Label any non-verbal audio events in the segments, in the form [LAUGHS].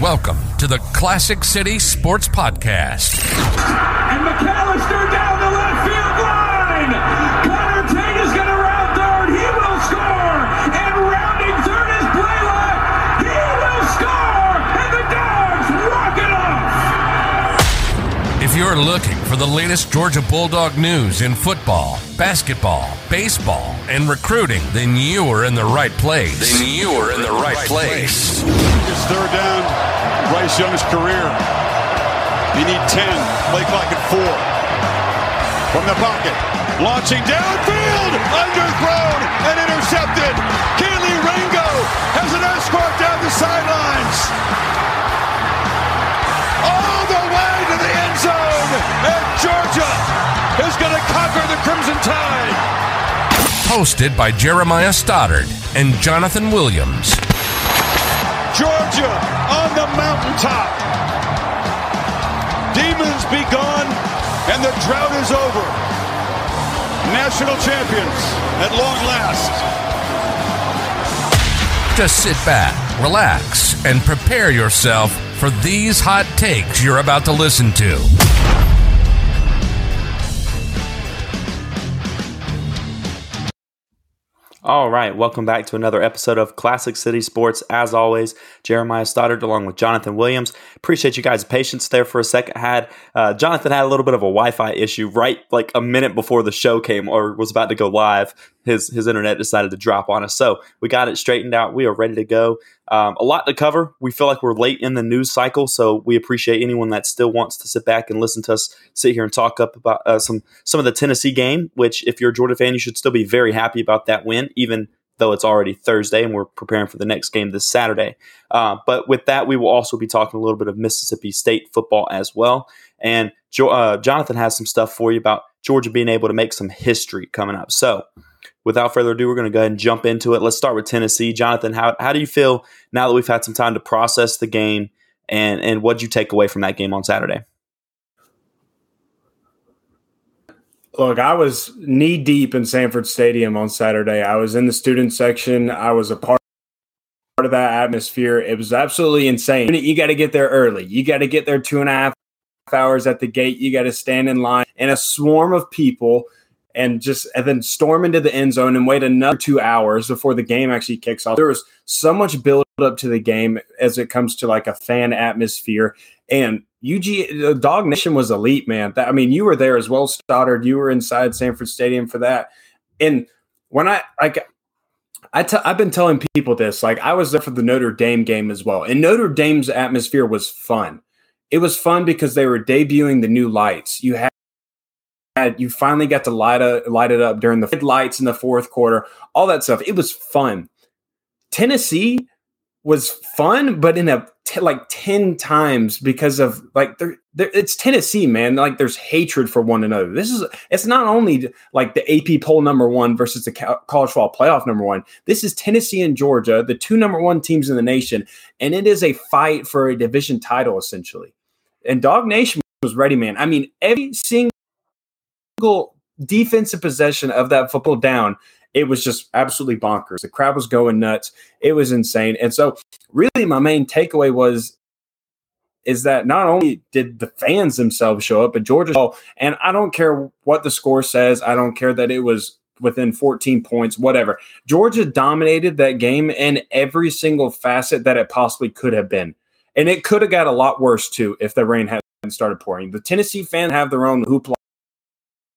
Welcome to the Classic City Sports Podcast. And McAllister off. If you're looking for the latest Georgia Bulldog news in football, basketball, baseball, and recruiting, then you are in the right place. Then you are in the right place. It's third down, Bryce Young's career. You need 10, play clock at four. From the pocket, launching downfield, underthrown and intercepted. Kelee Ringo has an escort down the sidelines. All the way and Georgia is going to conquer the Crimson Tide. Hosted by Jeremiah Stoddard and Jonathan Williams. Georgia on the mountaintop. Demons be gone, and the drought is over. National champions at long last. Just sit back, relax, and prepare yourself for these hot takes you're about to listen to. All right, welcome back to another episode of Classic City Sports. As always, Jeremiah Stoddard along with Jonathan Williams. Appreciate you guys' patience there for a second. Had uh, Jonathan had a little bit of a Wi-Fi issue right like a minute before the show came or was about to go live. His his internet decided to drop on us, so we got it straightened out. We are ready to go. Um, a lot to cover. We feel like we're late in the news cycle, so we appreciate anyone that still wants to sit back and listen to us sit here and talk up about uh, some some of the Tennessee game. Which, if you're a Georgia fan, you should still be very happy about that win, even though it's already Thursday and we're preparing for the next game this Saturday. Uh, but with that, we will also be talking a little bit of Mississippi State football as well. And jo- uh, Jonathan has some stuff for you about Georgia being able to make some history coming up. So, without further ado, we're going to go ahead and jump into it. Let's start with Tennessee. Jonathan, how, how do you feel now that we've had some time to process the game? And, and what you take away from that game on Saturday? Look, I was knee deep in Sanford Stadium on Saturday. I was in the student section. I was a part of that atmosphere. It was absolutely insane. You got to get there early. You got to get there two and a half hours at the gate. You got to stand in line and a swarm of people and just and then storm into the end zone and wait another two hours before the game actually kicks off. There was so much build up to the game as it comes to like a fan atmosphere. And UG the uh, Dog Nation was elite, man. That, I mean, you were there as well, Stoddard. You were inside Sanford Stadium for that. And when I like I t- I've been telling people this, like I was there for the Notre Dame game as well. And Notre Dame's atmosphere was fun. It was fun because they were debuting the new lights. You had had you finally got to light light it up during the lights in the fourth quarter, all that stuff. It was fun. Tennessee was fun, but in a t- like ten times because of like they're, they're, it's Tennessee, man. Like there's hatred for one another. This is it's not only like the AP poll number one versus the college football playoff number one. This is Tennessee and Georgia, the two number one teams in the nation, and it is a fight for a division title essentially. And Dog Nation was ready, man. I mean, every single defensive possession of that football down, it was just absolutely bonkers. The crowd was going nuts. It was insane. And so, really, my main takeaway was is that not only did the fans themselves show up, but Georgia. Oh, and I don't care what the score says. I don't care that it was within 14 points, whatever. Georgia dominated that game in every single facet that it possibly could have been. And it could have got a lot worse too if the rain hadn't started pouring. The Tennessee fans have their own hoopla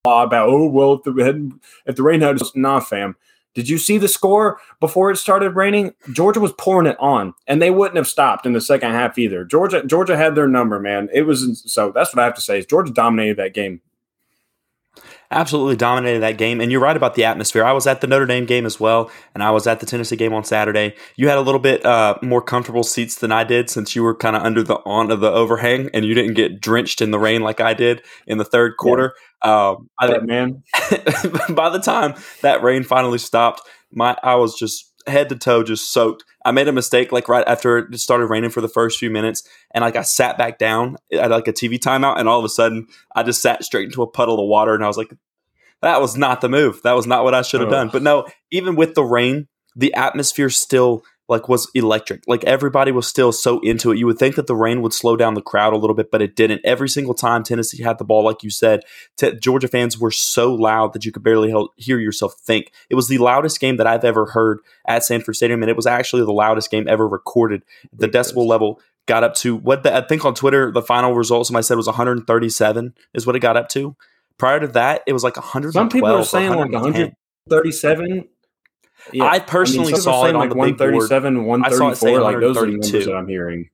about oh well if the if the rain had just nah fam. Did you see the score before it started raining? Georgia was pouring it on, and they wouldn't have stopped in the second half either. Georgia Georgia had their number, man. It was so that's what I have to say. Is Georgia dominated that game absolutely dominated that game. And you're right about the atmosphere. I was at the Notre Dame game as well, and I was at the Tennessee game on Saturday. You had a little bit uh, more comfortable seats than I did since you were kind of under the on of the overhang, and you didn't get drenched in the rain like I did in the third quarter. Yeah. Um, I, man. [LAUGHS] by the time that rain finally stopped, my I was just head to toe just soaked. I made a mistake like right after it started raining for the first few minutes, and like I sat back down at like a TV timeout, and all of a sudden I just sat straight into a puddle of water, and I was like, that was not the move. That was not what I should have oh. done. But no, even with the rain, the atmosphere still like was electric. Like everybody was still so into it. You would think that the rain would slow down the crowd a little bit, but it didn't. Every single time Tennessee had the ball, like you said, t- Georgia fans were so loud that you could barely hear yourself think. It was the loudest game that I've ever heard at Sanford Stadium, and it was actually the loudest game ever recorded. The decibel level got up to what the, I think on Twitter the final result somebody said was 137 is what it got up to. Prior to that, it was like 100. Some people are saying like 137. Yeah. I personally I mean, saw it on like the 137, 134. Like those are the numbers that I'm hearing.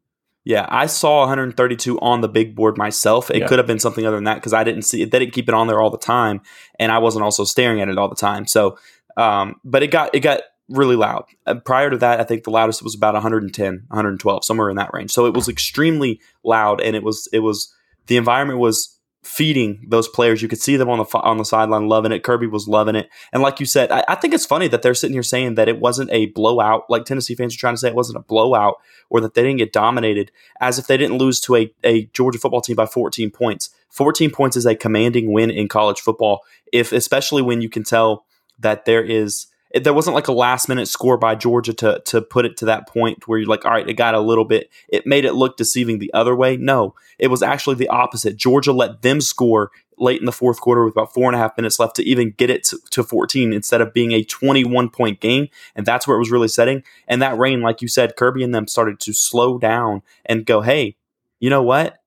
Yeah, I saw 132 on the big board myself. It yeah. could have been something other than that because I didn't see it. They didn't keep it on there all the time, and I wasn't also staring at it all the time. So, um, but it got it got really loud. Uh, prior to that, I think the loudest was about 110, 112, somewhere in that range. So it was extremely loud, and it was it was the environment was feeding those players. You could see them on the on the sideline loving it. Kirby was loving it, and like you said, I, I, think it's funny that they're sitting here saying that it wasn't a blowout. Like Tennessee fans are trying to say it wasn't a blowout, or that they didn't get dominated, as if they didn't lose to a, a Georgia football team by 14 points. 14 points is a commanding win in college football, if especially when you can tell that there is it, there wasn't like a last minute score by Georgia to to put it to that point where you're like, all right, it got a little bit. It made it look deceiving the other way. No, it was actually the opposite. Georgia let them score late in the fourth quarter with about four and a half minutes left to even get it to, to 14 instead of being a 21 point game. And that's where it was really setting. And that rain, like you said, Kirby and them started to slow down and go, hey, you know what?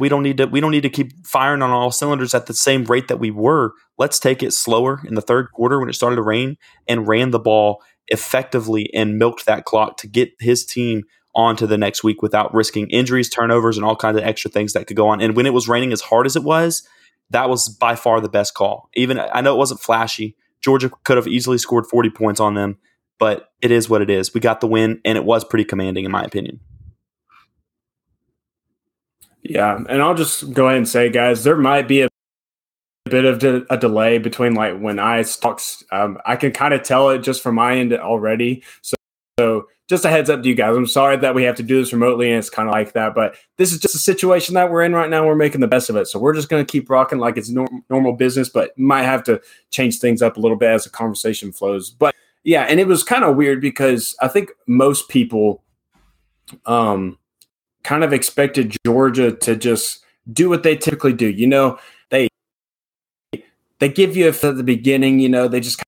We don't need to we don't need to keep firing on all cylinders at the same rate that we were. Let's take it slower in the third quarter when it started to rain and ran the ball effectively and milked that clock to get his team on to the next week without risking injuries, turnovers, and all kinds of extra things that could go on. And when it was raining as hard as it was, that was by far the best call. Even I know it wasn't flashy. Georgia could have easily scored 40 points on them, but it is what it is. We got the win, and it was pretty commanding, in my opinion. Yeah, and I'll just go ahead and say, guys, there might be a bit of de- a delay between like when I talks. Um, I can kind of tell it just from my end already. So, so just a heads up to you guys. I'm sorry that we have to do this remotely and it's kind of like that, but this is just a situation that we're in right now. We're making the best of it. So we're just going to keep rocking like it's norm- normal business, but might have to change things up a little bit as the conversation flows. But yeah, and it was kind of weird because I think most people, um, kind of expected Georgia to just do what they typically do. You know, they they give you at the beginning, you know, they just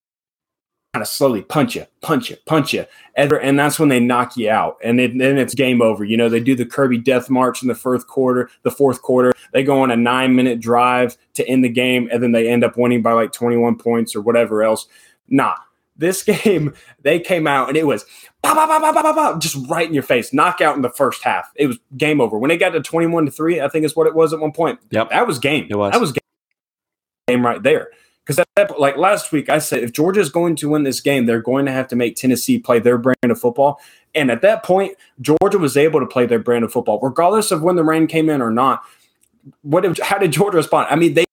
kind of slowly punch you, punch you, punch you, and, that's when they knock you out, and then it's game over. You know, they do the Kirby Death March in the fourth quarter. The fourth quarter, they go on a nine minute drive to end the game, and then they end up winning by like twenty one points or whatever else. Nah, this [LAUGHS] game, they came out and it was bah, bah, bah, just right in your face, knockout in the first half. It was game over. When they got to 21 to 3, I think is what it was at one point. Yep. That was game. It was. That was game right there. Because that, like last week, I said if Georgia is going to win this game, they're going to have to make Tennessee play their brand of football. And at that point, Georgia was able to play their brand of football, regardless of when the rain came in or not. What? How did Georgia respond? I mean, they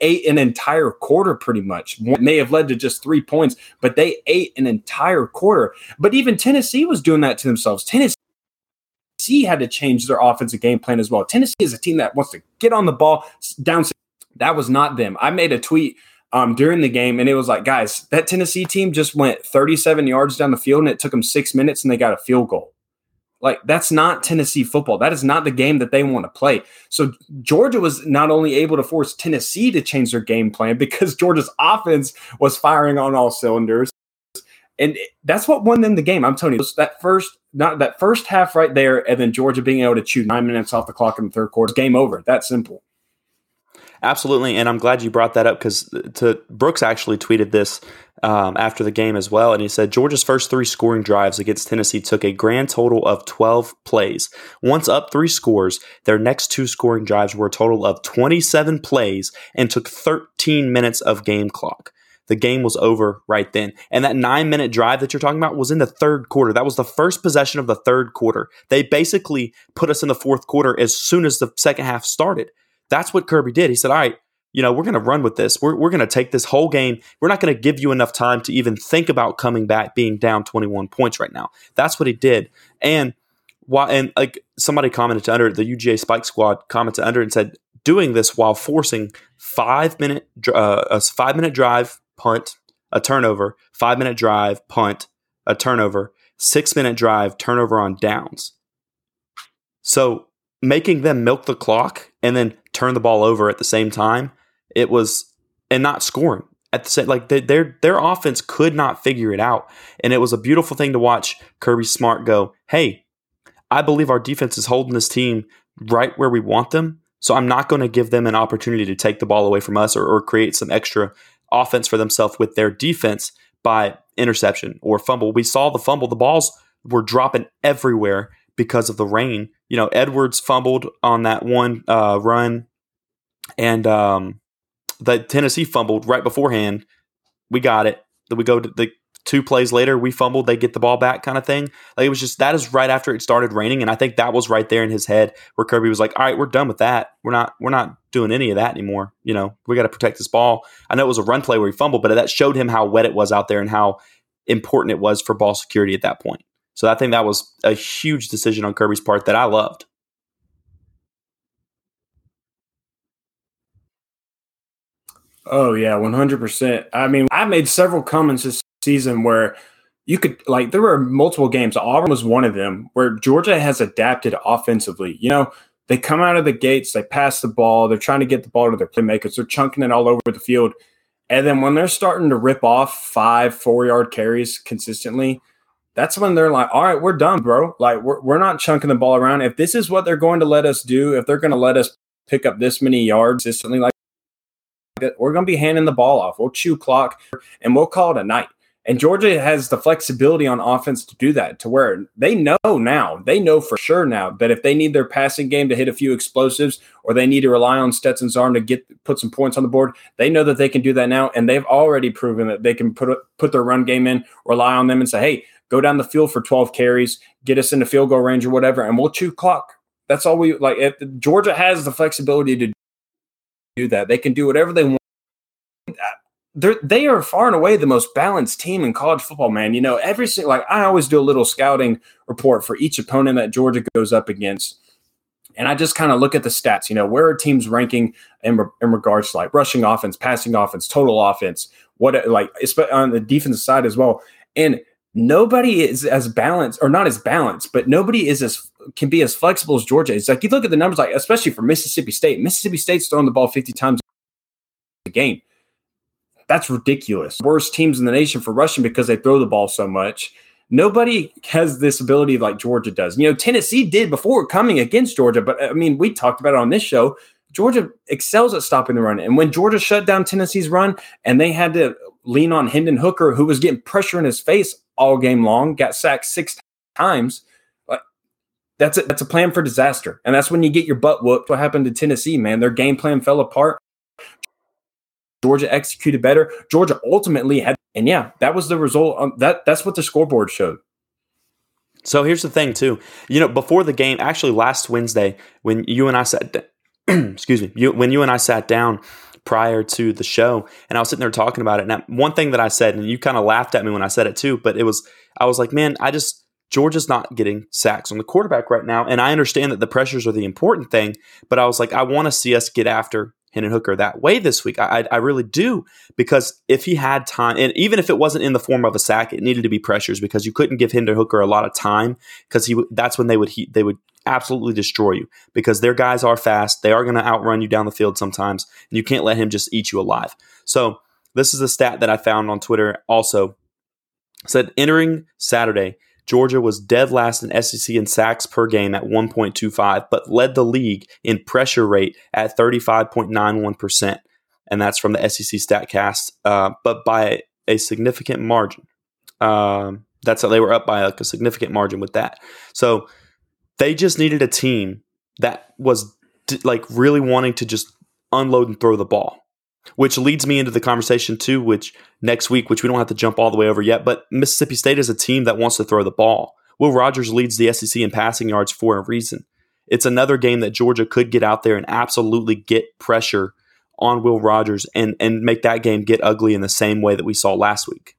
ate an entire quarter pretty much. It may have led to just three points, but they ate an entire quarter. But even Tennessee was doing that to themselves. Tennessee had to change their offensive game plan as well. Tennessee is a team that wants to get on the ball down. That was not them. I made a tweet um, during the game, and it was like, guys, that Tennessee team just went 37 yards down the field, and it took them six minutes, and they got a field goal. Like that's not Tennessee football. That is not the game that they want to play. So Georgia was not only able to force Tennessee to change their game plan [LAUGHS] because Georgia's offense was firing on all cylinders. And that's what won them the game. I'm telling you, that first not that first half right there, and then Georgia being able to chew nine minutes off the clock in the third quarter, game over. That simple. Absolutely, and I'm glad you brought that up because uh, to Brooks actually tweeted this um, after the game as well, and he said Georgia's first three scoring drives against Tennessee took a grand total of 12 plays. Once up three scores, their next two scoring drives were a total of 27 plays and took 13 minutes of game clock. The game was over right then. And that nine minute drive that you're talking about was in the third quarter. That was the first possession of the third quarter. They basically put us in the fourth quarter as soon as the second half started. That's what Kirby did. He said, All right, you know, we're going to run with this. We're, we're going to take this whole game. We're not going to give you enough time to even think about coming back being down 21 points right now. That's what he did. And why, and like somebody commented to under the UGA Spike Squad commented under and said, doing this while forcing five minute, uh, a five minute drive punt, a turnover, five minute drive punt, a turnover, six minute drive, turnover on downs. So making them milk the clock and then turn the ball over at the same time, it was and not scoring at the same like they, their their offense could not figure it out, and it was a beautiful thing to watch Kirby Smart go, "Hey, I believe our defense is holding this team right where we want them, so I'm not going to give them an opportunity to take the ball away from us or, or create some extra offense for themselves with their defense by interception or fumble. We saw the fumble; the balls were dropping everywhere because of the rain. You know, Edwards fumbled on that one uh, run, and um, the Tennessee fumbled right beforehand. We got it. Then we go to the two plays later, we fumbled, they get the ball back kind of thing. Like it was just that is right after it started raining. And I think that was right there in his head where Kirby was like, All right, we're done with that. We're not we're not doing any of that anymore. You know, we got to protect this ball. I know it was a run play where he fumbled, but that showed him how wet it was out there and how important it was for ball security at that point. So I think that was a huge decision on Kirby's part that I loved. Oh yeah, one hundred percent. I mean, I made several comments this season where you could like there were multiple games. Auburn was one of them where Georgia has adapted offensively. You know, they come out of the gates, they pass the ball, they're trying to get the ball to their playmakers, they're chunking it all over the field. And then when they're starting to rip off five, four yard carries consistently, that's when they're like, all right, we're done, bro. Like, we're, we're not chunking the ball around. If this is what they're going to let us do, if they're going to let us pick up this many yards consistently, like we're going to be handing the ball off. We'll chew clock and we'll call it a night. And Georgia has the flexibility on offense to do that, to where they know now, they know for sure now that if they need their passing game to hit a few explosives or they need to rely on Stetson's arm to get put some points on the board, they know that they can do that now. And they've already proven that they can put put their run game in, rely on them and say, hey, go down the field for 12 carries, get us into field goal range or whatever, and we'll chew clock. That's all we like. If Georgia has the flexibility to do that, they can do whatever they want uh, they're they are far and away the most balanced team in college football, man. You know, every single like I always do a little scouting report for each opponent that Georgia goes up against. And I just kind of look at the stats, you know, where are teams ranking in, in regards to like rushing offense, passing offense, total offense, what like on the defensive side as well. And nobody is as balanced or not as balanced, but nobody is as can be as flexible as Georgia. It's like you look at the numbers, like especially for Mississippi State. Mississippi State's throwing the ball 50 times a game. That's ridiculous. Worst teams in the nation for rushing because they throw the ball so much. Nobody has this ability like Georgia does. You know, Tennessee did before coming against Georgia, but I mean, we talked about it on this show. Georgia excels at stopping the run. And when Georgia shut down Tennessee's run and they had to lean on Hendon Hooker, who was getting pressure in his face all game long, got sacked six times. That's a, that's a plan for disaster. And that's when you get your butt whooped. What happened to Tennessee, man? Their game plan fell apart. Georgia executed better. Georgia ultimately had, and yeah, that was the result. On, that that's what the scoreboard showed. So here's the thing, too. You know, before the game, actually last Wednesday, when you and I sat, [CLEARS THROAT] excuse me, you, when you and I sat down prior to the show, and I was sitting there talking about it. Now, one thing that I said, and you kind of laughed at me when I said it too, but it was, I was like, man, I just Georgia's not getting sacks on the quarterback right now, and I understand that the pressures are the important thing, but I was like, I want to see us get after Hendon Hooker that way this week. I, I really do because if he had time, and even if it wasn't in the form of a sack, it needed to be pressures because you couldn't give Hendon Hooker a lot of time because he that's when they would he, they would absolutely destroy you because their guys are fast. They are going to outrun you down the field sometimes, and you can't let him just eat you alive. So this is a stat that I found on Twitter. Also said entering Saturday. Georgia was dead last in SEC in sacks per game at 1.25, but led the league in pressure rate at 35.91%. And that's from the SEC StatCat, uh, but by a significant margin. Um, that's how they were up by like a significant margin with that. So they just needed a team that was like really wanting to just unload and throw the ball which leads me into the conversation too, which next week, which we don't have to jump all the way over yet, but Mississippi State is a team that wants to throw the ball. Will Rogers leads the SEC in passing yards for a reason. It's another game that Georgia could get out there and absolutely get pressure on Will Rogers and and make that game get ugly in the same way that we saw last week.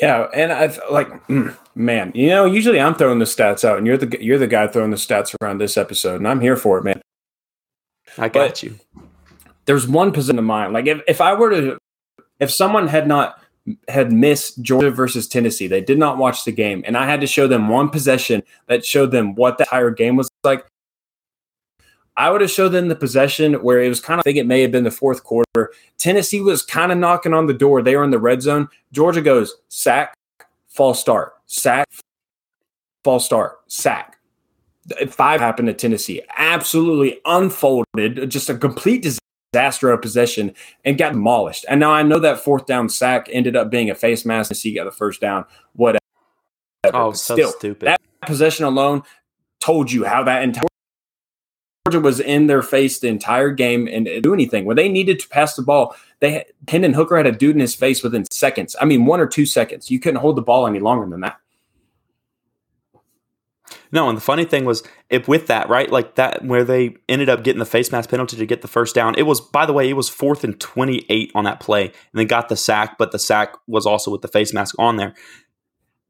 Yeah, and I like, mm, man, you know, usually I'm throwing the stats out, and you're the you're the guy throwing the stats around this episode, and I'm here for it, man. I got but, you. there's one position in mind. Like if, if I were to, if someone had not had missed Georgia versus Tennessee, they did not watch the game, and I had to show them one possession that showed them what the entire game was like. I would have showed them the possession where it was kind of, I think it may have been the fourth quarter. Tennessee was kind of knocking on the door. They were in the red zone. Georgia goes sack, false start, sack, false start, sack. Five happened to Tennessee. Absolutely unfolded, just a complete disaster of possession and got demolished. And now I know that fourth down sack ended up being a face mask. and he got the first down. Whatever. Oh, so Still, stupid. That possession alone told you how that entire Georgia was in their face the entire game and do anything. When they needed to pass the ball, they Hendon Hooker had a dude in his face within seconds. I mean, one or two seconds. You couldn't hold the ball any longer than that. No, and the funny thing was, if with that, right, like that, where they ended up getting the face mask penalty to get the first down. It was, by the way, it was fourth and twenty-eight on that play, and they got the sack, but the sack was also with the face mask on there.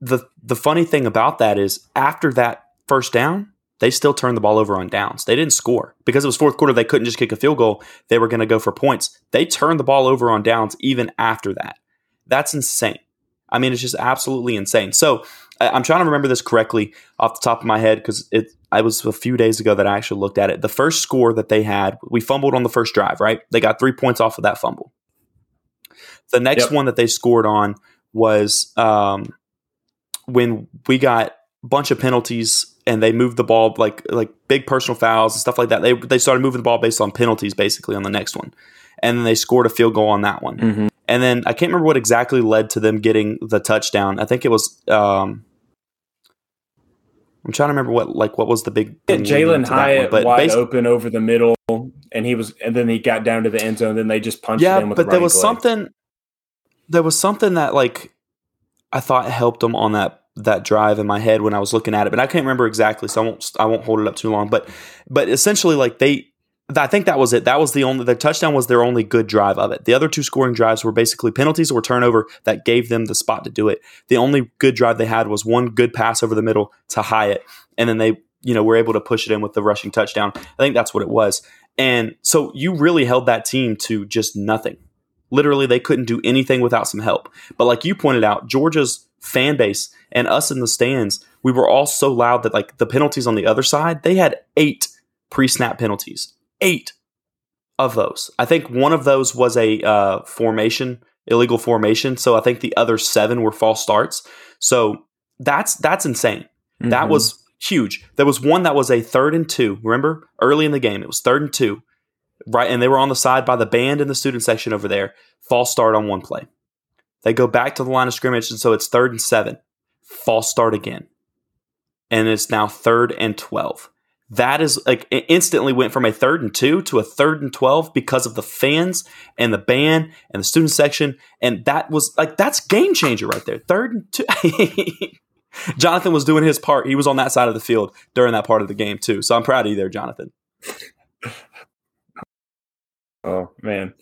the The funny thing about that is, after that first down, they still turned the ball over on downs. They didn't score because it was fourth quarter. They couldn't just kick a field goal. They were going to go for points. They turned the ball over on downs even after that. That's insane. I mean, it's just absolutely insane. So I- I'm trying to remember this correctly off the top of my head because it. I was a few days ago that I actually looked at it. The first score that they had, we fumbled on the first drive. Right, they got three points off of that fumble. The next Yep. one that they scored on was um, when we got a bunch of penalties and they moved the ball like like big personal fouls and stuff like that. They they started moving the ball based on penalties basically on the next one, and then they scored a field goal on that one. Mm-hmm. And then I can't remember what exactly led to them getting the touchdown. I think it was. Um, I'm trying to remember what like what was the big leading Jalin one, Hyatt but wide open over the middle, and he was, and then he got down to the end zone. And Then they just punched yeah, in with but the there was play. something. There was something that like I thought helped them on that that drive in my head when I was looking at it, but I can't remember exactly, so I won't I won't hold it up too long. But but essentially, like they, I think that was it. That was the only the touchdown was their only good drive of it. The other two scoring drives were basically penalties or turnover that gave them the spot to do it. The only good drive they had was one good pass over the middle to Hyatt, and then they you know were able to push it in with the rushing touchdown. I think that's what it was. And so you really held that team to just nothing. Literally, they couldn't do anything without some help. But like you pointed out, Georgia's fan base and us in the stands, we were all so loud that like the penalties on the other side, they had eight pre-snap penalties. Eight of those. I think one of those was a uh, formation, illegal formation. So I think the other seven were false starts. So that's that's insane. That Mhm. was huge. There was one that was a third and two. Remember early in the game, it was third and two, right? And they were on the side by the band in the student section over there. False start on one play. They go back to the line of scrimmage, and so it's third and seven. False start again, and it's now third and twelve. That is like it instantly went from a third and two to a third and twelve because of the fans and the band and the student section, and that was like that's game changer right there. Third and two. [LAUGHS] Jonathan was doing his part. He was on that side of the field during that part of the game too. So I'm proud of you there, Jonathan. [LAUGHS] Oh man,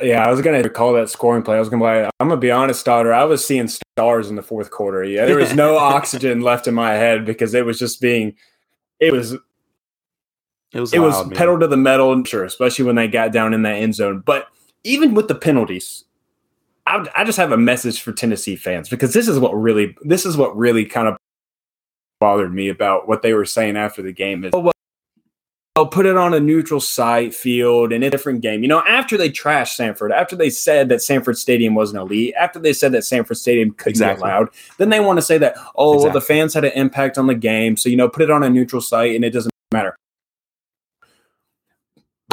yeah. I was gonna call that scoring play. I was gonna. Be, I'm gonna be honest, Stoddard. I was seeing stars in the fourth quarter. Yeah, there was no [LAUGHS] oxygen left in my head because it was just being. It was It was it was man. pedal to the metal, sure, especially when they got down in that end zone. But even with the penalties, I, I just have a message for Tennessee fans because this is what really this is what really kind of bothered me about what they were saying after the game is. Oh, well, well, put it on a neutral site field in a different game. You know, after they trashed Sanford, after they said that Sanford Stadium wasn't elite, after they said that Sanford Stadium couldn't Exactly. be allowed, then they want to say that, oh, well, the fans had an impact on the game. So, you know, put it on a neutral site and it doesn't matter.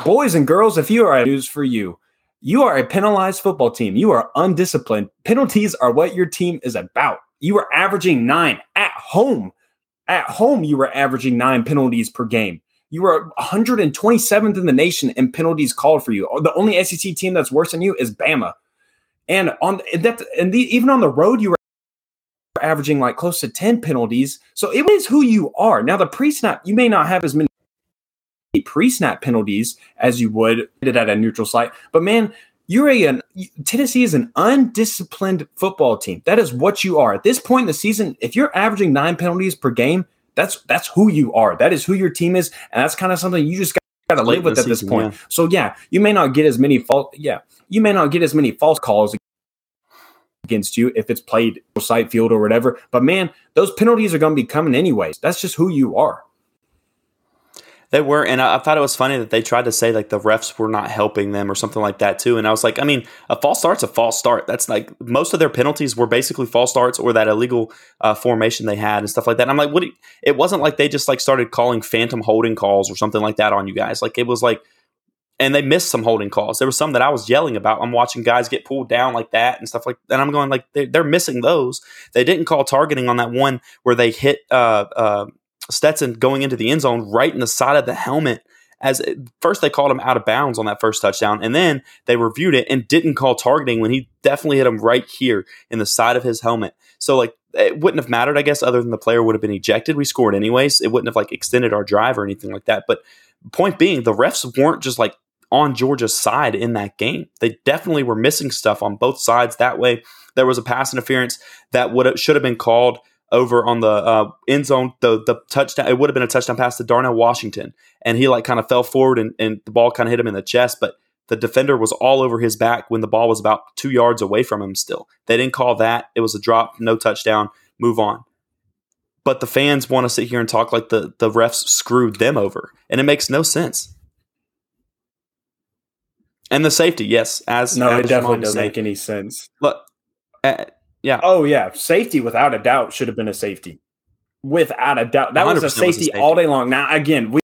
Boys and girls, if you are news for you, you are a penalized football team. You are undisciplined. Penalties are what your team is about. You are averaging nine at home. At home, you were averaging nine penalties per game. You were 127th in the nation in penalties called for you. The only SEC team that's worse than you is Bama. And on that, and the, even on the road, you were averaging like close to 10 penalties. So it is who you are. Now, the pre snap, you may not have as many pre snap penalties as you would at a neutral site, but man, you're a an, Tennessee is an undisciplined football team. That is what you are at this point in the season. If you're averaging nine penalties per game, that's that's who you are. That is who your team is, and that's kind of something you just got to live with at this point. Yeah. So yeah, you may not get as many false. Yeah, you may not get as many false calls against you if it's played site field or whatever. But man, those penalties are going to be coming anyways. That's just who you are. They were, and I, I, thought it was funny that they tried to say like the refs were not helping them or something like that too. And I was like, I mean, a false start's a false start. That's like most of their penalties were basically false starts or that illegal uh, formation they had and stuff like that. And I'm like, what? You, it wasn't like they just like started calling phantom holding calls or something like that on you guys. Like it was like, and they missed some holding calls. There was some that I was yelling about. I'm watching guys get pulled down like that and stuff like. And I'm going like they're, they're missing those. They didn't call targeting on that one where they hit. Uh, uh, Stetson going into the end zone right in the side of the helmet. As first they called him out of bounds on that first touchdown, and then they reviewed it and didn't call targeting when he definitely hit him right here in the side of his helmet. So like it wouldn't have mattered, I guess, other than the player would have been ejected. We scored anyways. It wouldn't have like extended our drive or anything like that. But point being, the refs weren't just like on Georgia's side in that game. They definitely were missing stuff on both sides. That way, there was a pass interference that would have, should have been called over on the uh, end zone, the the touchdown. It would have been a touchdown pass to Darnell Washington, and he like kind of fell forward and, and the ball kind of hit him in the chest, but the defender was all over his back when the ball was about two yards away from him. Still, they didn't call that. It was a drop, no touchdown. Move on. But the fans want to sit here and talk like the the refs screwed them over, and it makes no sense. And the safety, yes, as no, as it definitely doesn't make any sense. Look, yeah. Oh yeah, safety without a doubt should have been a safety. Without a doubt, that was a safety, was a safety, all day long. Now again, we,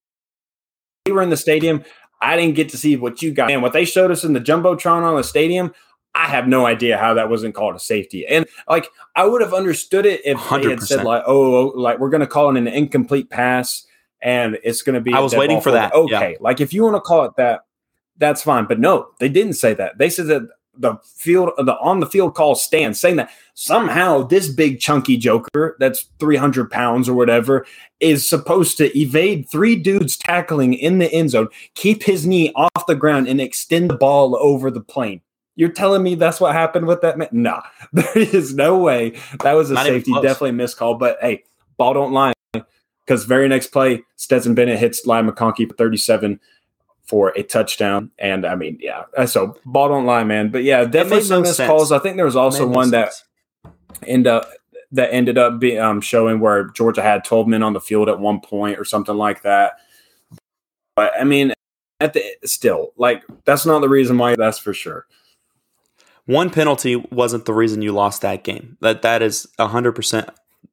we were in the stadium. I didn't get to see what you got and what they showed us in the jumbotron on the stadium. I have no idea how that wasn't called a safety. And like I would have understood it if 100%. they had said like, oh, oh, like we're going to call it an incomplete pass and it's going to be. I was waiting for that. Okay, yeah. like if you want to call it that, that's fine. But no, they didn't say that. They said that the field the on the field call stand saying that somehow this big chunky joker that's 300 pounds or whatever is supposed to evade three dudes tackling in the end zone keep his knee off the ground and extend the ball over the plane. You're telling me that's what happened with that man? Nah [LAUGHS] there is no way. That was a Not safety definitely missed call but hey ball don't lie because very next play stetson bennett hits Ladd McConkey for 37 for a touchdown. And I mean, yeah, uh, so ball don't lie, man. But yeah, definitely some missed sense. calls. I think there was also one that end up that ended up being um, showing where Georgia had 12 men on the field at one point or something like that. But I mean, at the still like that's not the reason why. That's for sure. One penalty wasn't the reason you lost that game. That that is hundred percent.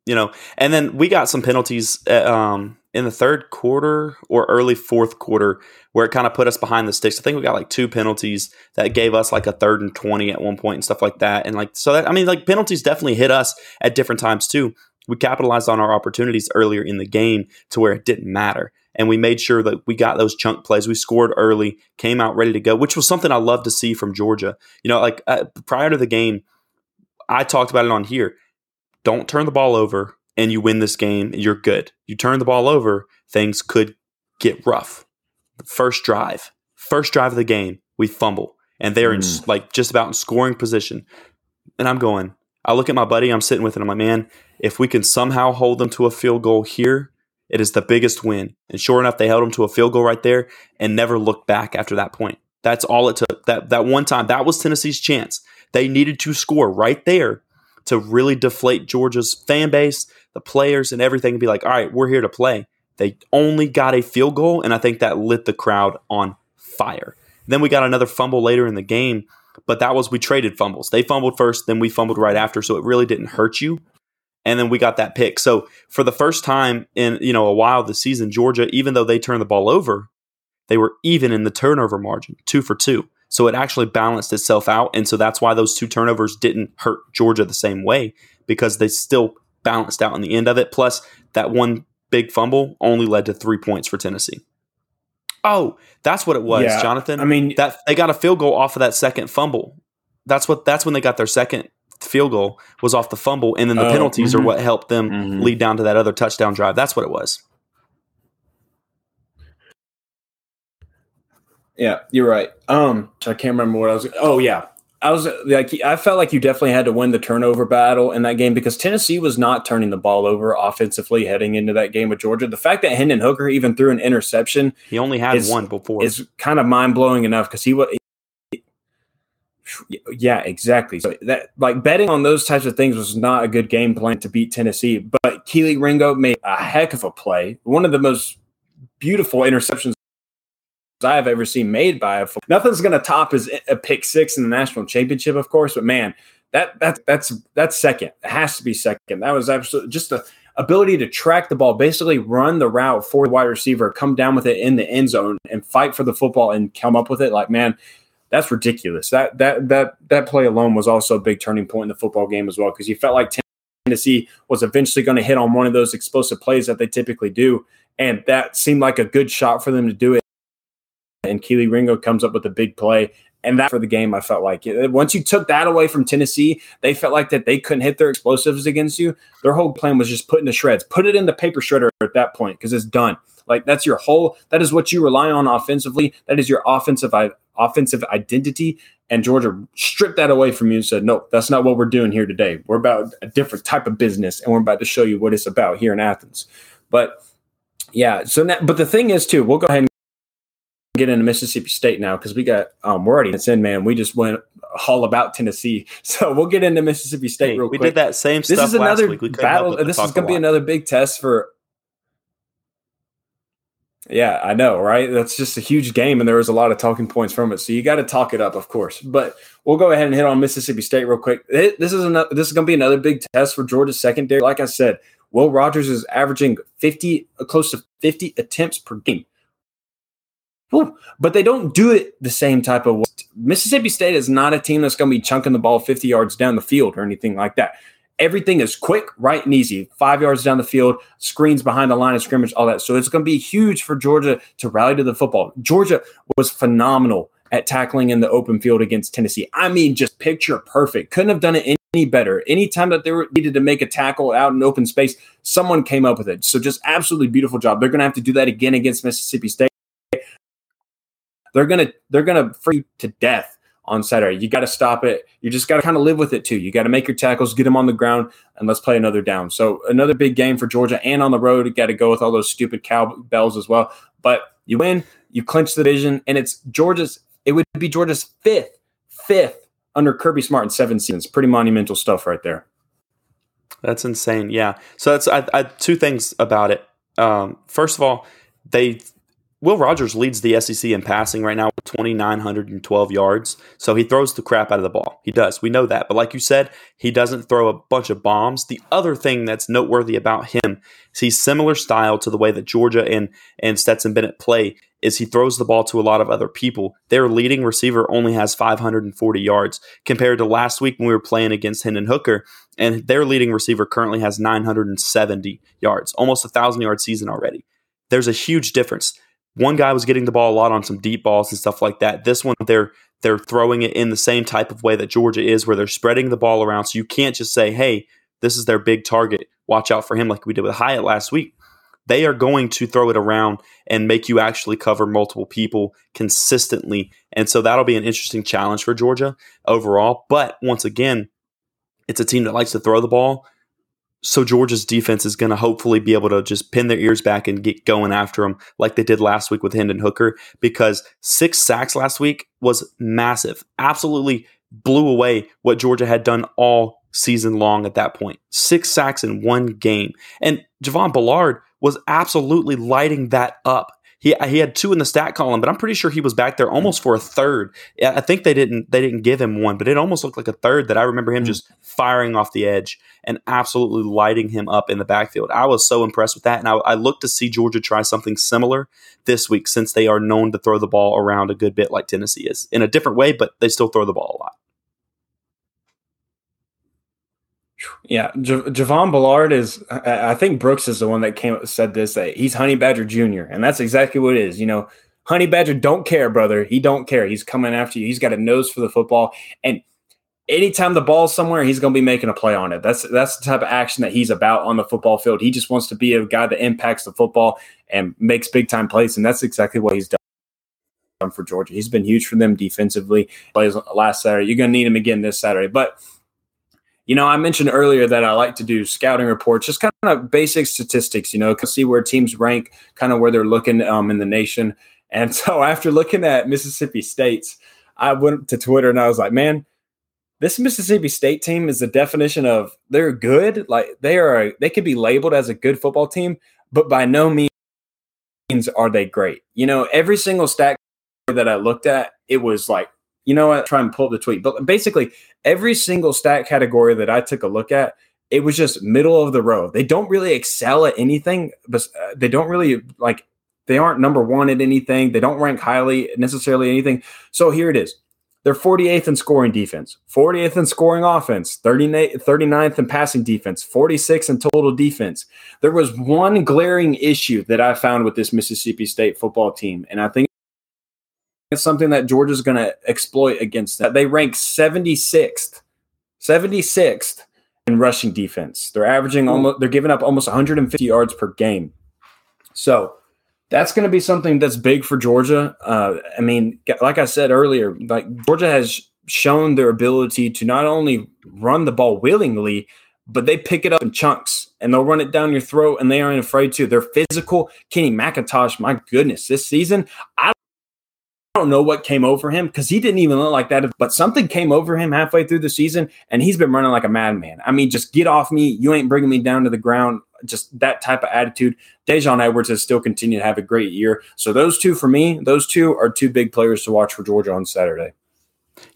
You know, and then we got some penalties. Um, in the third quarter or early fourth quarter where it kind of put us behind the sticks. I think we got like two penalties that gave us like a third and 20 at one point and stuff like that. And like, so that, I mean, like penalties definitely hit us at different times too. We capitalized on our opportunities earlier in the game to where it didn't matter. And we made sure that we got those chunk plays. We scored early, came out ready to go, which was something I love to see from Georgia. You know, like uh, prior to the game, I talked about it on here. Don't turn the ball over and you win this game, you're good. You turn the ball over, things could get rough. First drive, first drive of the game, we fumble, and they're mm. in like just about in scoring position. And I'm going, I look at my buddy I'm sitting with, and I'm like, man, if we can somehow hold them to a field goal here, it is the biggest win. And sure enough, they held them to a field goal right there and never looked back after that point. That's all it took. That that one time, that was Tennessee's chance. They needed to score right there to really deflate Georgia's fan base, the players, and everything, and be like, all right, we're here to play. They only got a field goal, and I think that lit the crowd on fire. Then we got another fumble later in the game, but that was we traded fumbles. They fumbled first, then we fumbled right after, so it really didn't hurt you. And then we got that pick. So for the first time in you know a while this season, Georgia, even though they turned the ball over, they were even in the turnover margin, two for two. So it actually balanced itself out. And so that's why those two turnovers didn't hurt Georgia the same way because they still balanced out in the end of it. Plus, that one big fumble only led to three points for Tennessee. Oh, that's what it was, yeah, Jonathan. I mean, that they got a field goal off of that second fumble. That's what. That's when they got their second field goal was off the fumble, and then the oh, penalties mm-hmm. are what helped them mm-hmm. lead down to that other touchdown drive. That's what it was. Yeah, you're right. Um, I can't remember what I was. Oh yeah, I was like, I felt like you definitely had to win the turnover battle in that game because Tennessee was not turning the ball over offensively heading into that game with Georgia. The fact that Hendon Hooker even threw an interception, he only had is, one before, is kind of mind blowing enough because he was. Yeah, exactly. So that like betting on those types of things was not a good game plan to beat Tennessee. But Kelee Ringo made a heck of a play, one of the most beautiful interceptions I have ever seen made by a. Nothing's going to top his a pick six in the national championship, of course, but man, that that that's that's second. It has to be second. That was absolutely just the ability to track the ball, basically run the route for the wide receiver, come down with it in the end zone, and fight for the football and come up with it. Like man, that's ridiculous. That that that that play alone was also a big turning point in the football game as well because you felt like Tennessee was eventually going to hit on one of those explosive plays that they typically do, and that seemed like a good shot for them to do it and Kelee Ringo comes up with a big play. And that for the game, I felt like once you took that away from Tennessee, they felt like that they couldn't hit their explosives against you. Their whole plan was just put into shreds, put it in the paper shredder at that point because it's done. Like that's your whole. That is what you rely on offensively. That is your offensive offensive identity. And Georgia stripped that away from you and said, "No, that's not what we're doing here today. We're about a different type of business, and we're about to show you what it's about here in Athens." But yeah, so now, but the thing is too, we'll go ahead and get into Mississippi State now because we got um, we're already it's in man. We just went all about Tennessee, [LAUGHS] so we'll get into Mississippi State hey, real we quick. We did that same this stuff is another battle. This is going to be another big test for. Yeah, I know, right? That's just a huge game, and there was a lot of talking points from it. So you got to talk it up, of course. But we'll go ahead and hit on Mississippi State real quick. This is another. This is going to be another big test for Georgia's secondary. Like I said, Will Rogers is averaging fifty, close to fifty attempts per game. But they don't do it the same type of way. Mississippi State is not a team that's going to be chunking the ball 50 yards down the field or anything like that. Everything is quick, right, and easy. Five yards down the field, screens behind the line of scrimmage, all that. So it's going to be huge for Georgia to rally to the football. Georgia was phenomenal at tackling in the open field against Tennessee. I mean, just picture perfect. Couldn't have done it any better. Anytime that they were needed to make a tackle out in open space, someone came up with it. So just absolutely beautiful job. They're going to have to do that again against Mississippi State. They're gonna they're gonna free to death on Saturday. You got to stop it. You just got to kind of live with it too. You got to make your tackles, get them on the ground, and let's play another down. So another big game for Georgia, and on the road, you got to go with all those stupid cowbells as well. But you win, you clinch the division, and it's Georgia's. It would be Georgia's fifth, fifth under Kirby Smart in seven seasons. Pretty monumental stuff right there. That's insane. Yeah. So that's I, I, two things about it. Um, first of all, they Will Rogers leads the SEC in passing right now with 2,912 yards. So he throws the crap out of the ball. He does. We know that. But like you said, he doesn't throw a bunch of bombs. The other thing that's noteworthy about him is he's similar style to the way that Georgia and, and Stetson Bennett play is he throws the ball to a lot of other people. Their leading receiver only has 540 yards compared to last week when we were playing against Hendon Hooker, and their leading receiver currently has 970 yards, almost a thousand yard season already. There's a huge difference one guy was getting the ball a lot on some deep balls and stuff like that. This one, they're they're throwing it in the same type of way that Georgia is, where they're spreading the ball around. So you can't just say, "Hey, this is their big target. Watch out for him," like we did with Hyatt last week. They are going to throw it around and make you actually cover multiple people consistently, and so that'll be an interesting challenge for Georgia overall. But once again, it's a team that likes to throw the ball. So Georgia's defense is going to hopefully be able to just pin their ears back and get going after them like they did last week with Hendon Hooker because six sacks last week was massive. Absolutely blew away what Georgia had done all season long at that point. Six sacks in one game. And Javon Bullard was absolutely lighting that up he he had two in the stat column, but I'm pretty sure he was back there almost for a third. I think they didn't they didn't give him one, but it almost looked like a third that I remember him mm. just firing off the edge and absolutely lighting him up in the backfield. I was so impressed with that, and I, I look to see Georgia try something similar this week since they are known to throw the ball around a good bit like Tennessee is in a different way, but they still throw the ball a lot. Yeah, J- Javon Bullard is. I think Brooks is the one that came said this that he's Honey Badger Jr. and that's exactly what it is. You know, Honey Badger don't care, brother. He don't care. He's coming after you. He's got a nose for the football, and anytime the ball's somewhere, he's going to be making a play on it. That's that's the type of action that he's about on the football field. He just wants to be a guy that impacts the football and makes big time plays, and that's exactly what he's done for Georgia. He's been huge for them defensively. Plays last Saturday. You're going to need him again this Saturday. But you know, I mentioned earlier that I like to do scouting reports, just kind of basic statistics. You know, see where teams rank, kind of where they're looking um, in the nation. And [LAUGHS] so after looking at Mississippi State's, I went to Twitter and I was like, man, this Mississippi State team is the definition of they're good. Like they are, they could be labeled as a good football team, but by no means are they great. You know, every single stat that I looked at, it was like, you know what? Try and pull up the tweet. But basically, every single stat category that I took a look at, it was just middle of the road. They don't really excel at anything, but uh, they don't really like they aren't number one at anything. They don't rank highly necessarily anything. So here it is. They're 48th in scoring defense, 40th in scoring offense, 39th in passing defense, 46th in total defense. There was one glaring issue that I found with this Mississippi State football team, and I think it's something that Georgia's going to exploit against that. They rank 76th, 76th in rushing defense. They're averaging almost, they're giving up almost 150 yards per game. So that's going to be something that's big for Georgia. Uh, I mean, like I said earlier, like Georgia has shown their ability to not only run the ball willingly, but they pick it up in chunks and they'll run it down your throat and they aren't afraid to. They're physical. Kenny McIntosh, my goodness, this season, I don't know what came over him because he didn't even look like that. But something came over him halfway through the season, and he's been running like a madman. I mean, just get off me. You ain't bringing me down to the ground just that type of attitude. Daijun Edwards has still continued to have a great year. So those two for me, those two are two big players to watch for Georgia on Saturday.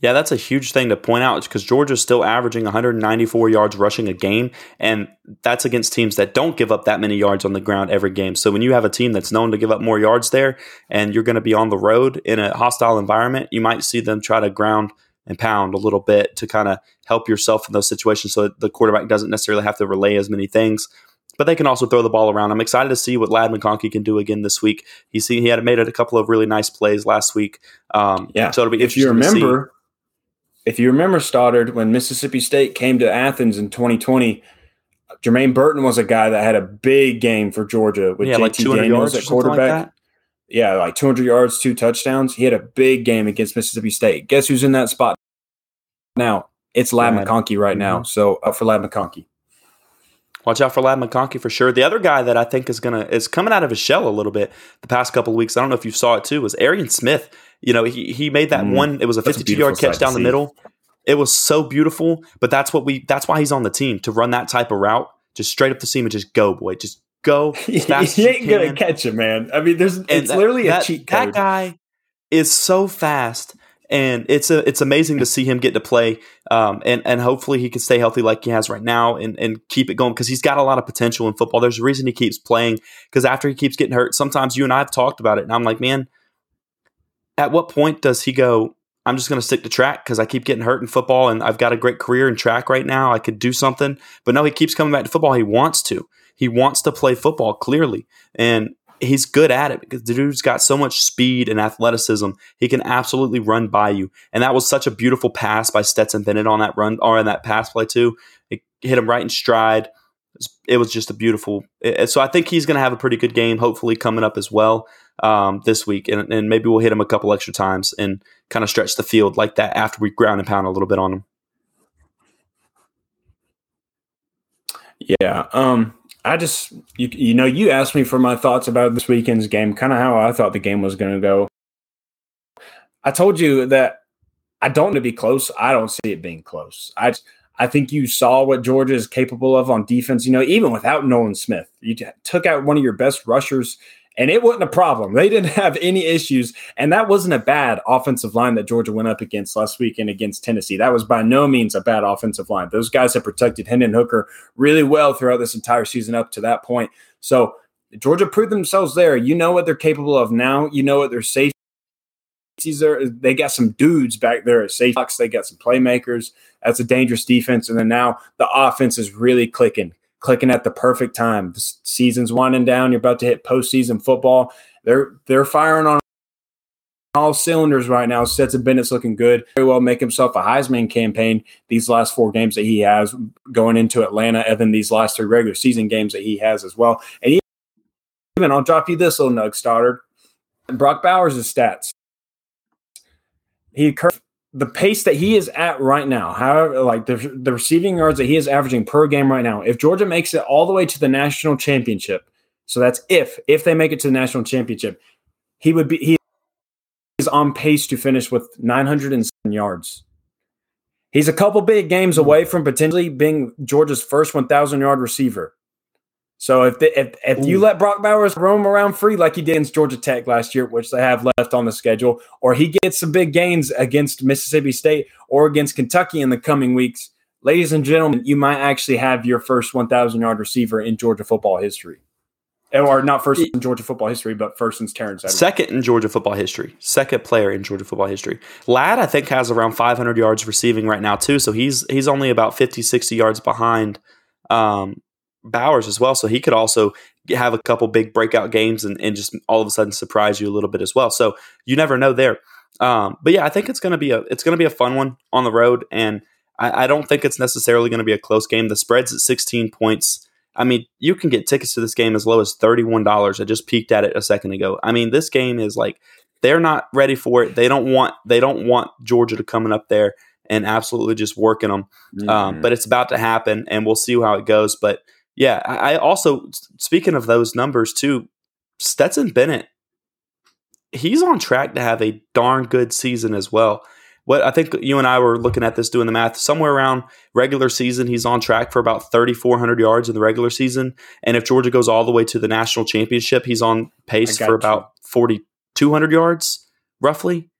Yeah, that's a huge thing to point out because Georgia's still averaging 194 yards rushing a game, and that's against teams that don't give up that many yards on the ground every game. So when you have a team that's known to give up more yards there, and you're going to be on the road in a hostile environment, you might see them try to ground and pound a little bit to kind of help yourself in those situations so the quarterback doesn't necessarily have to relay as many things but they can also throw the ball around. I'm excited to see what Ladd McConkey can do again this week. He see he had made a couple of really nice plays last week. Um, yeah. So it'll be if you remember, if you remember Stoddard when Mississippi State came to Athens in 2020. Jermaine Burton was a guy that had a big game for Georgia with yeah, JT like Daniels at quarterback. Like yeah, like 200 yards, two touchdowns. He had a big game against Mississippi State. Guess who's in that spot now? It's Ladd McConkey right now. Mm-hmm. So up for Ladd McConkey. Watch out for Ladd McConkey for sure. The other guy that I think is gonna is coming out of his shell a little bit the past couple of weeks. I don't know if you saw it too. Was Arian Smith? You know, he he made that mm, one. It was a 52 a yard catch down the middle. It was so beautiful. But that's what we. That's why he's on the team to run that type of route, just straight up the seam and just go, boy, just go. [LAUGHS] As he ain't gonna catch him, man. I mean, there's and it's that, literally a that, cheat code. That guy is so fast and it's a, it's amazing to see him get to play, um, and and hopefully he can stay healthy like he has right now and and keep it going because he's got a lot of potential in football. There's a reason he keeps playing because after he keeps getting hurt, sometimes you and I have talked about it, and I'm like, man, at what point does he go? I'm just going to stick to track because I keep getting hurt in football, and I've got a great career in track right now. I could do something, but no, he keeps coming back to football. He wants to. He wants to play football clearly, and he's good at it because the dude's got so much speed and athleticism. He can absolutely run by you. And that was such a beautiful pass by Stetson Bennett on that run or on that pass play too. It hit him right in stride. It was just a beautiful. So I think he's going to have a pretty good game, hopefully coming up as well um, this week, and, and maybe we'll hit him a couple extra times and kind of stretch the field like that after we ground and pound a little bit on him. Yeah. Um, I just you you know you asked me for my thoughts about this weekend's game, kind of how I thought the game was going to go. I told you that I don't want to be close. I don't see it being close. I I think you saw what Georgia is capable of on defense. You know, even without Nolan Smith, you took out one of your best rushers and it wasn't a problem. They didn't have any issues, and that wasn't a bad offensive line that Georgia went up against last weekend against Tennessee. That was by no means a bad offensive line. Those guys have protected Hendon Hooker really well throughout this entire season up to that point. So Georgia proved themselves there. You know what they're capable of now. You know what their safeties are. They got some dudes back there at safety. They got some playmakers. That's a dangerous defense. And then now the offense is really clicking clicking at the perfect time. The season's winding down. You're about to hit postseason football. They're they're firing on all cylinders right now. Stetson Bennett's looking good. Very well make himself a Heisman campaign these last four games that he has going into Atlanta, and then these last three regular season games that he has as well. And even I'll drop you this little nug, Stoddard. Brock Bowers' stats. he the pace that he is at right now, however, like the, the receiving yards that he is averaging per game right now, if Georgia makes it all the way to the national championship, so that's if if they make it to the national championship, he would be he is on pace to finish with 907 yards. He's a couple big games away from potentially being Georgia's first 1,000 yard receiver. So if the, if if you let Brock Bowers roam around free like he did against Georgia Tech last year, which they have left on the schedule, or he gets some big gains against Mississippi State or against Kentucky in the coming weeks, ladies and gentlemen, you might actually have your first 1,000 yard receiver in Georgia football history, or not first in Georgia football history, but first since Terrence Edwards. Second in Georgia football history, second player in Georgia football history. Ladd, I think, has around 500 yards receiving right now too, so he's he's only about 50, 60 yards behind. Um, Bowers as well. So he could also have a couple big breakout games and, and just all of a sudden surprise you a little bit as well. So you never know there. Um, but yeah, I think it's gonna be a it's gonna be a fun one on the road, and I, I don't think it's necessarily gonna be a close game. The spread's at 16 points. I mean, you can get tickets to this game as low as $31. I just peeked at it a second ago. I mean, this game is like they're not ready for it. They don't want they don't want Georgia to coming up there and absolutely just working them. Um, mm-hmm. Um, but it's about to happen, and we'll see how it goes. But yeah, I also speaking of those numbers too, Stetson Bennett, he's on track to have a darn good season as well. What I think you and I were looking at this doing the math somewhere around regular season, he's on track for about 3,400 yards in the regular season. And if Georgia goes all the way to the national championship, he's on pace for about 4,200 yards roughly.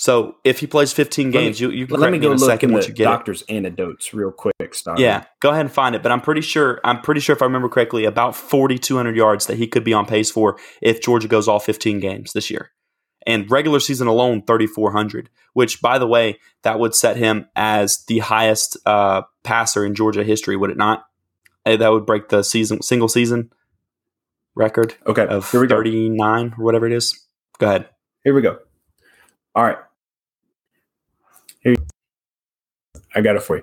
So if he plays 15 games, me, you, you can let me go in a look second the doctor's it. anecdotes real quick. Star. Yeah, go ahead and find it. But I'm pretty sure I'm pretty sure if I remember correctly, about 4,200 yards that he could be on pace for if Georgia goes all 15 games this year. And regular season alone, 3,400. Which, by the way, that would set him as the highest uh, passer in Georgia history, would it not? Uh, that would break the season single season record. Okay, of 39 or whatever it is. Go ahead. Here we go. All right. Here, I got it for you.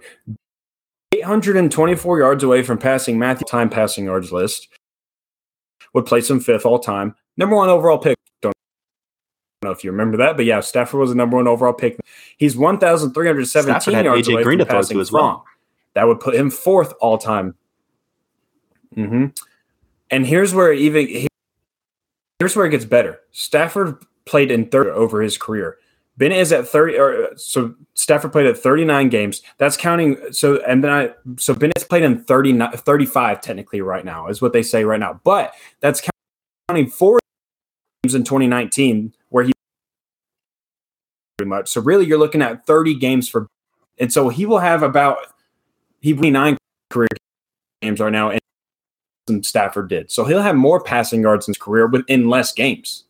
824 yards away from passing Matthew time passing yards list. Would place him fifth all time. Number one overall pick. Don't know if you remember that, but yeah, Stafford was the number one overall pick. He's 1,317 yards AJ away Green from passing as well. That would put him fourth all time. Mm-hmm. And here's where even here's where it gets better. Stafford played in third over his career. Bennett is at 30 or so Stafford played at 39 games. That's counting so and then I so Bennett's played in 30 35 technically right now is what they say right now. But that's counting four games in 2019 where he pretty much. So really you're looking at 30 games for and so he will have about he 29 career games right now and Stafford did. So he'll have more passing yards in his career but in less games.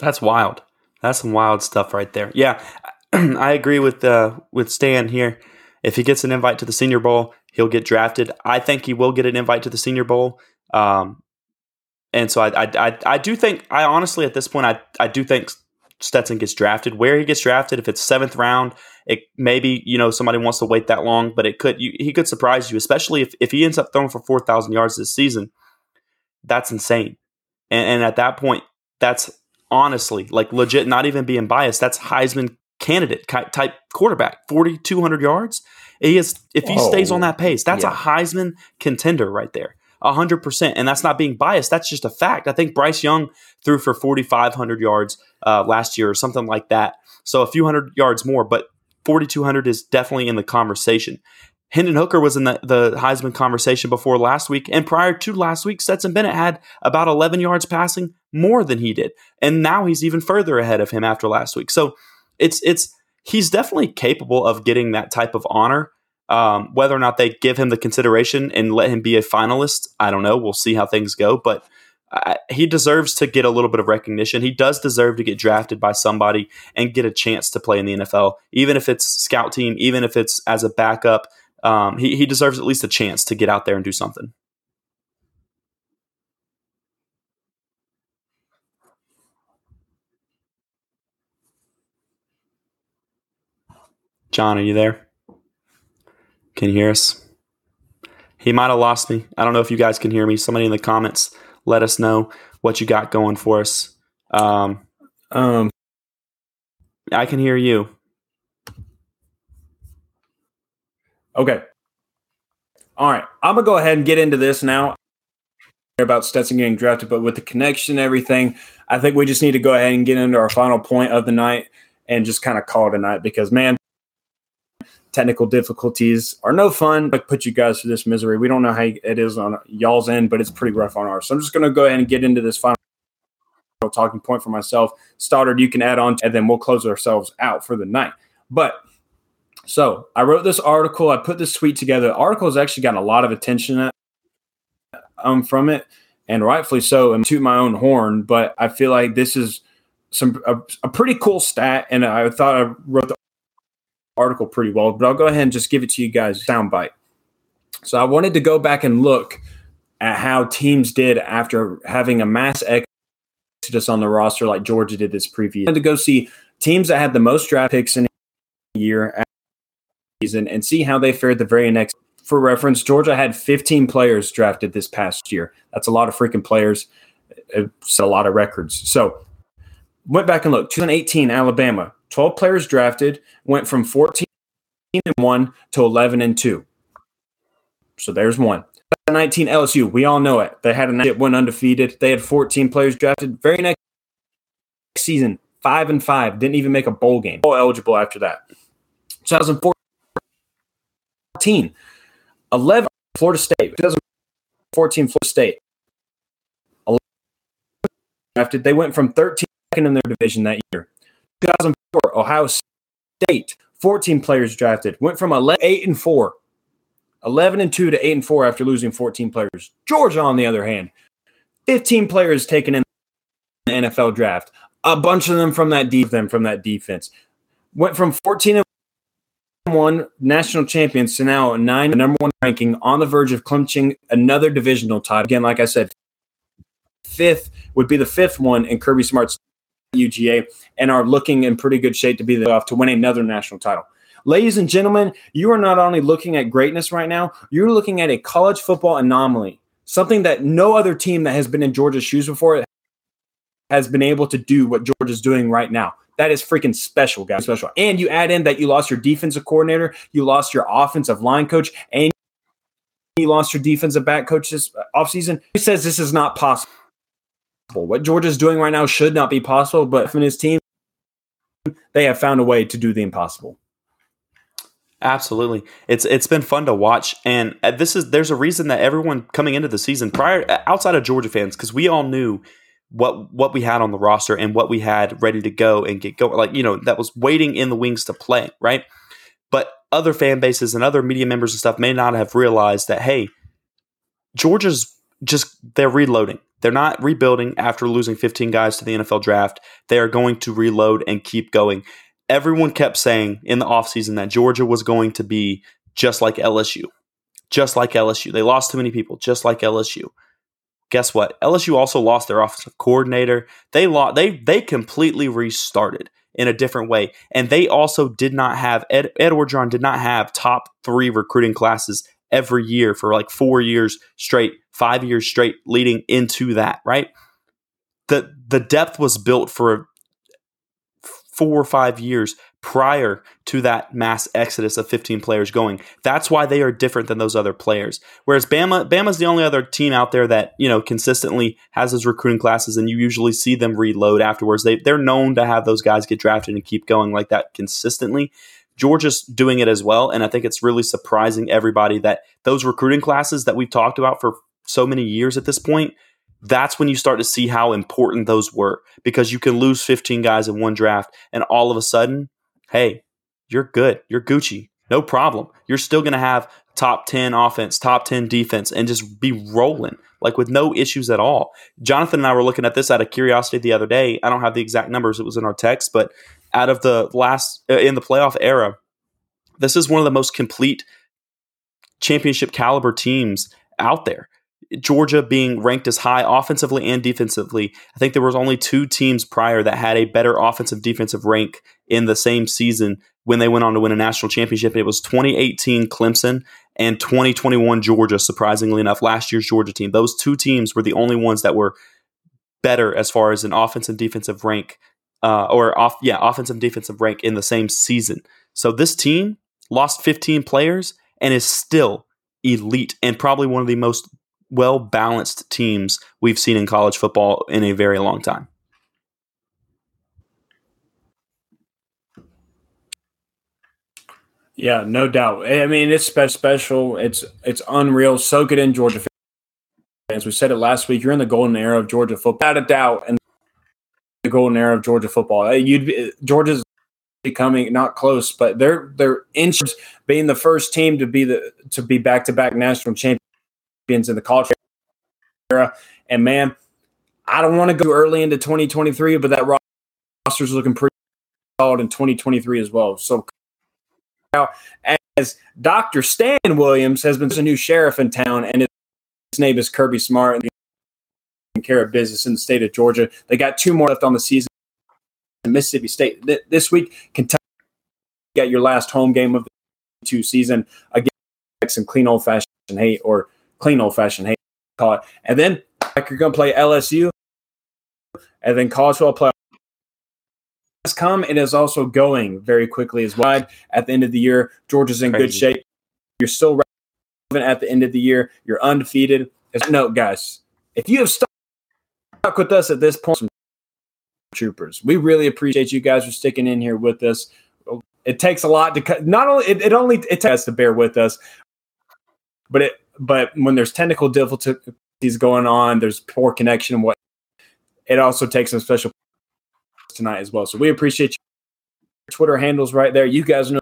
That's wild. That's some wild stuff right there. Yeah, [CLEARS THROAT] I agree with uh, with Stan here. If he gets an invite to the Senior Bowl, he'll get drafted. I think he will get an invite to the Senior Bowl. Um, and so I, I, I, I, do think, I honestly, at this point, I, I do think Stetson gets drafted. Where he gets drafted, if it's seventh round, it maybe you know somebody wants to wait that long, but it could you, he could surprise you, especially if if he ends up throwing for four thousand yards this season. That's insane, and, and at that point, that's honestly, like legit, not even being biased, that's Heisman candidate type quarterback, 4,200 yards. He is, if he Whoa. stays on that pace, that's yeah. a Heisman contender right there. 100%. And that's not being biased. That's just a fact. I think Bryce Young threw for 4,500 yards uh, last year or something like that. So a few hundred yards more, but 4,200 is definitely in the conversation. Hendon Hooker was in the, the Heisman conversation before last week, and prior to last week, Stetson Bennett had about 11 yards passing more than he did, and now he's even further ahead of him after last week. So it's it's he's definitely capable of getting that type of honor. Um, whether or not they give him the consideration and let him be a finalist, I don't know. We'll see how things go, but uh, he deserves to get a little bit of recognition. He does deserve to get drafted by somebody and get a chance to play in the NFL, even if it's scout team, even if it's as a backup um, he, he deserves at least a chance to get out there and do something. John, are you there? Can you hear us? He might have lost me. I don't know if you guys can hear me. Somebody in the comments let us know what you got going for us. Um, Um, I can hear you. okay. All right. I'm gonna go ahead and get into this now about Stetson getting drafted, but with the connection and everything, I think we just need to go ahead and get into our final point of the night and just kind of call it a night because man, technical difficulties are no fun. Like put you guys through this misery. We don't know how it is on y'all's end, but it's pretty rough on ours. So I'm just gonna go ahead and get into this final talking point for myself. Stoddard, you can add on, and then we'll close ourselves out for the night. But so I wrote this article. I put this tweet together. The article has actually gotten a lot of attention um, from it, and rightfully so. And to my own horn, but I feel like this is some a, a pretty cool stat, and I thought I wrote the article pretty well. But I'll go ahead and just give it to you guys soundbite. So I wanted to go back and look at how teams did after having a mass exodus on the roster like Georgia did this previous. I to go see teams that had the most draft picks in a year season and see how they fared the very next. For reference, Georgia had 15 players drafted this past year. That's a lot of freaking players. It's a lot of records. So went back and looked. 2018 Alabama, 12 players drafted, went from 14 and 1 to 11 and 2. So there's one. 19 LSU, we all know it. They had a went undefeated. They had 14 players drafted. Very next season, 5 and 5, didn't even make a bowl game. Bowl eligible after that. 2014 11 Florida State. 2014 Florida State. 11 drafted. They went from 13 in their division that year. 2004 Ohio State. 14 players drafted. Went from 11, 8 and 4. 11 and 2 to 8 and 4 after losing 14 players. Georgia, on the other hand, 15 players taken in the NFL draft. A bunch of them from that them from that defense. Went from 14 and one national champions to now nine number one ranking on the verge of clinching another divisional title. Again, like I said, fifth would be the fifth one in Kirby Smart's UGA and are looking in pretty good shape to be the off to win another national title. Ladies and gentlemen, you are not only looking at greatness right now, you're looking at a college football anomaly, something that no other team that has been in Georgia's shoes before has been able to do what Georgia's doing right now. That is freaking special, guys. Special. And you add in that you lost your defensive coordinator, you lost your offensive line coach, and you lost your defensive back coach this uh, offseason. He says this is not possible. What Georgia's doing right now should not be possible, but from his team, they have found a way to do the impossible. Absolutely, it's it's been fun to watch, and uh, this is there's a reason that everyone coming into the season prior outside of Georgia fans because we all knew what what we had on the roster and what we had ready to go and get going, like you know that was waiting in the wings to play, right? But other fan bases and other media members and stuff may not have realized that hey, Georgia's just they're reloading. They're not rebuilding after losing 15 guys to the NFL draft. They are going to reload and keep going everyone kept saying in the offseason that Georgia was going to be just like LSU. Just like LSU. They lost too many people, just like LSU. Guess what? LSU also lost their offensive coordinator. They lost, they they completely restarted in a different way. And they also did not have Ed, Ed Orgeron did not have top three recruiting classes every year for like four years straight, five years straight leading into that, right? The the depth was built for four or five years prior to that mass exodus of 15 players going. That's why they are different than those other players. Whereas Bama, Bama's the only other team out there that, you know, consistently has those recruiting classes and you usually see them reload afterwards. They they're known to have those guys get drafted and keep going like that consistently. Georgia's doing it as well. And I think it's really surprising everybody that those recruiting classes that we've talked about for so many years at this point that's when you start to see how important those were because you can lose 15 guys in one draft and all of a sudden, hey, you're good. You're Gucci. No problem. You're still going to have top 10 offense, top 10 defense, and just be rolling like with no issues at all. Jonathan and I were looking at this out of curiosity the other day. I don't have the exact numbers, it was in our text, but out of the last, uh, in the playoff era, this is one of the most complete championship caliber teams out there. Georgia being ranked as high offensively and defensively. I think there was only two teams prior that had a better offensive defensive rank in the same season when they went on to win a national championship. It was 2018 Clemson and 2021 Georgia, surprisingly enough, last year's Georgia team. Those two teams were the only ones that were better as far as an offensive defensive rank uh, or off yeah offensive defensive rank in the same season. So this team lost 15 players and is still elite and probably one of the most well balanced teams we've seen in college football in a very long time. Yeah, no doubt. I mean, it's special. It's it's unreal. Soak it in, Georgia fans. We said it last week. You're in the golden era of Georgia football, without a doubt, and the golden era of Georgia football. Uh, you'd be, Georgia's becoming not close, but they're they're inches being the first team to be the to be back to back national champions in the college era. And man, I don't want to go early into 2023, but that roster's looking pretty solid in 2023 as well. So now, as Dr. Stan Williams has been a new sheriff in town, and his name is Kirby Smart, and taking care of business in the state of Georgia. They got two more left on the season. In Mississippi State this week. Kentucky got your last home game of the two season against Some clean old fashioned hate or clean old fashioned hate call it, and then like you're going to play LSU, and then college football play has come. It is also going very quickly as well. At the end of the year, Georgia's in Crazy. good shape. You're still relevant at the end of the year. You're undefeated. No, guys, if you have stuck with us at this point, troopers, we really appreciate you guys for sticking in here with us. It takes a lot to cut. Not only it, it only it takes to bear with us, but it but when there's technical difficulties going on, there's poor connection and what. It also takes some special tonight as well. So we appreciate your Twitter handles right there. You guys know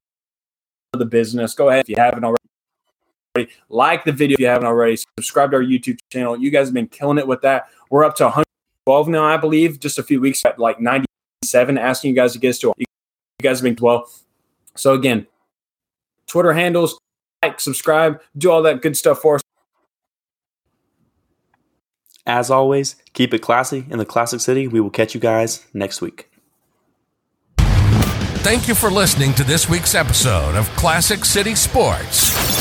the business. Go ahead if you haven't already. Like the video if you haven't already. Subscribe to our YouTube channel. You guys have been killing it with that. We're up to 112 now, I believe. Just a few weeks at like 97. Asking you guys to get us to. You guys have been 12. So again, Twitter handles, like, subscribe, do all that good stuff for us. As always, keep it classy in the Classic City. We will catch you guys next week. Thank you for listening to this week's episode of Classic City Sports.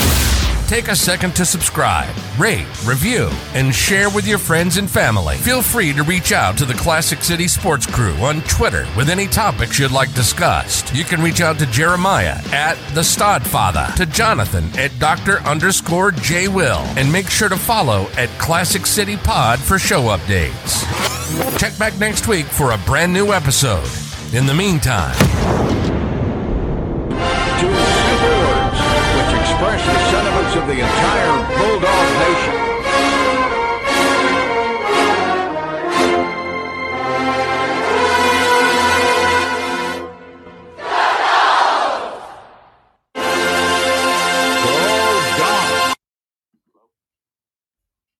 Take a second to subscribe, rate, review, and share with your friends and family. Feel free to reach out to the Classic City Sports Crew on Twitter with any topics you'd like discussed. You can reach out to Jeremiah at the Stodfather, to Jonathan at Dr. underscore J Will, and make sure to follow at Classic City Pod for show updates. Check back next week for a brand new episode. In the meantime, express the sentiments of the entire Bulldog Nation.